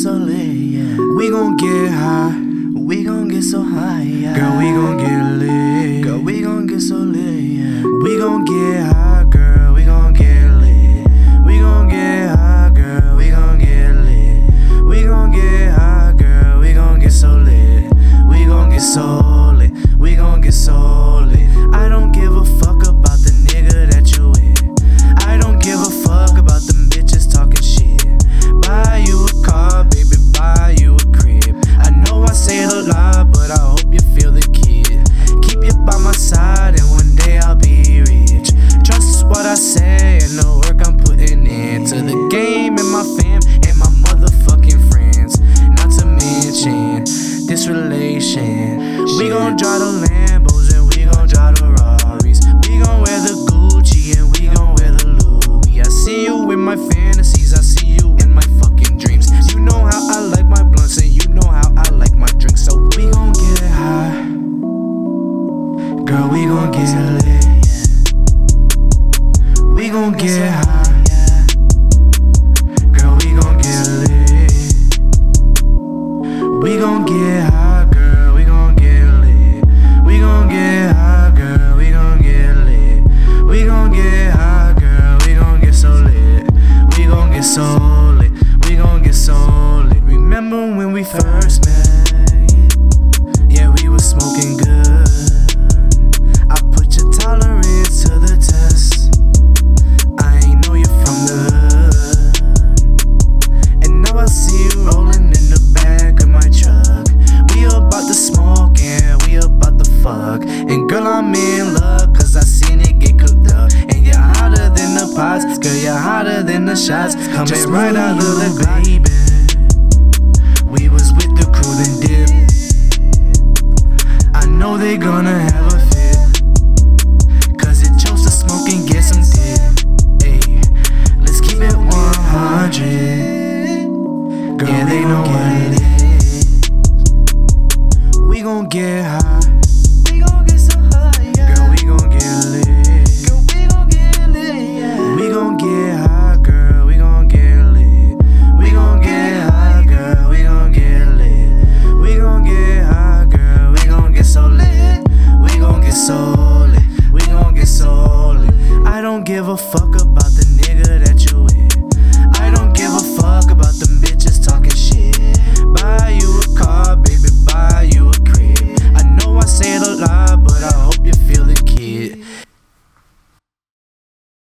so lit, yeah. We gon' get high. We gon' get so high, yeah. Girl, we gon' get this relation. We gon' drive the Lambos and we gon' drive the Rarries. We gon' wear the Gucci and we gon' wear the Louis. I see you in my fantasies, I see you in my fucking dreams. You know how I like my blunts and you know how I like my drinks. So we gon' get high. Girl, we gon' get lit. We gon' get high. Remember when we first met? Yeah, we was smoking good. I put your tolerance to the test. I ain't know you from the hood. And now I see you rolling in the back of my truck. We about to smoke and we about to fuck. And girl, I'm in luck, cause I seen it get cooked up. And you're hotter than the pots, girl, you're hotter than the shots. Coming right out of the baby. gon' get high. We gon' get so high, yeah. Girl, we gon' get lit. Girl, we gon' get lit, yeah. We gon' get high, girl, we gon' get lit. We gon' get high, girl, we gon' get lit. We gon' get so lit. We gon' get so lit. We gon' get so lit. I don't give a fuck about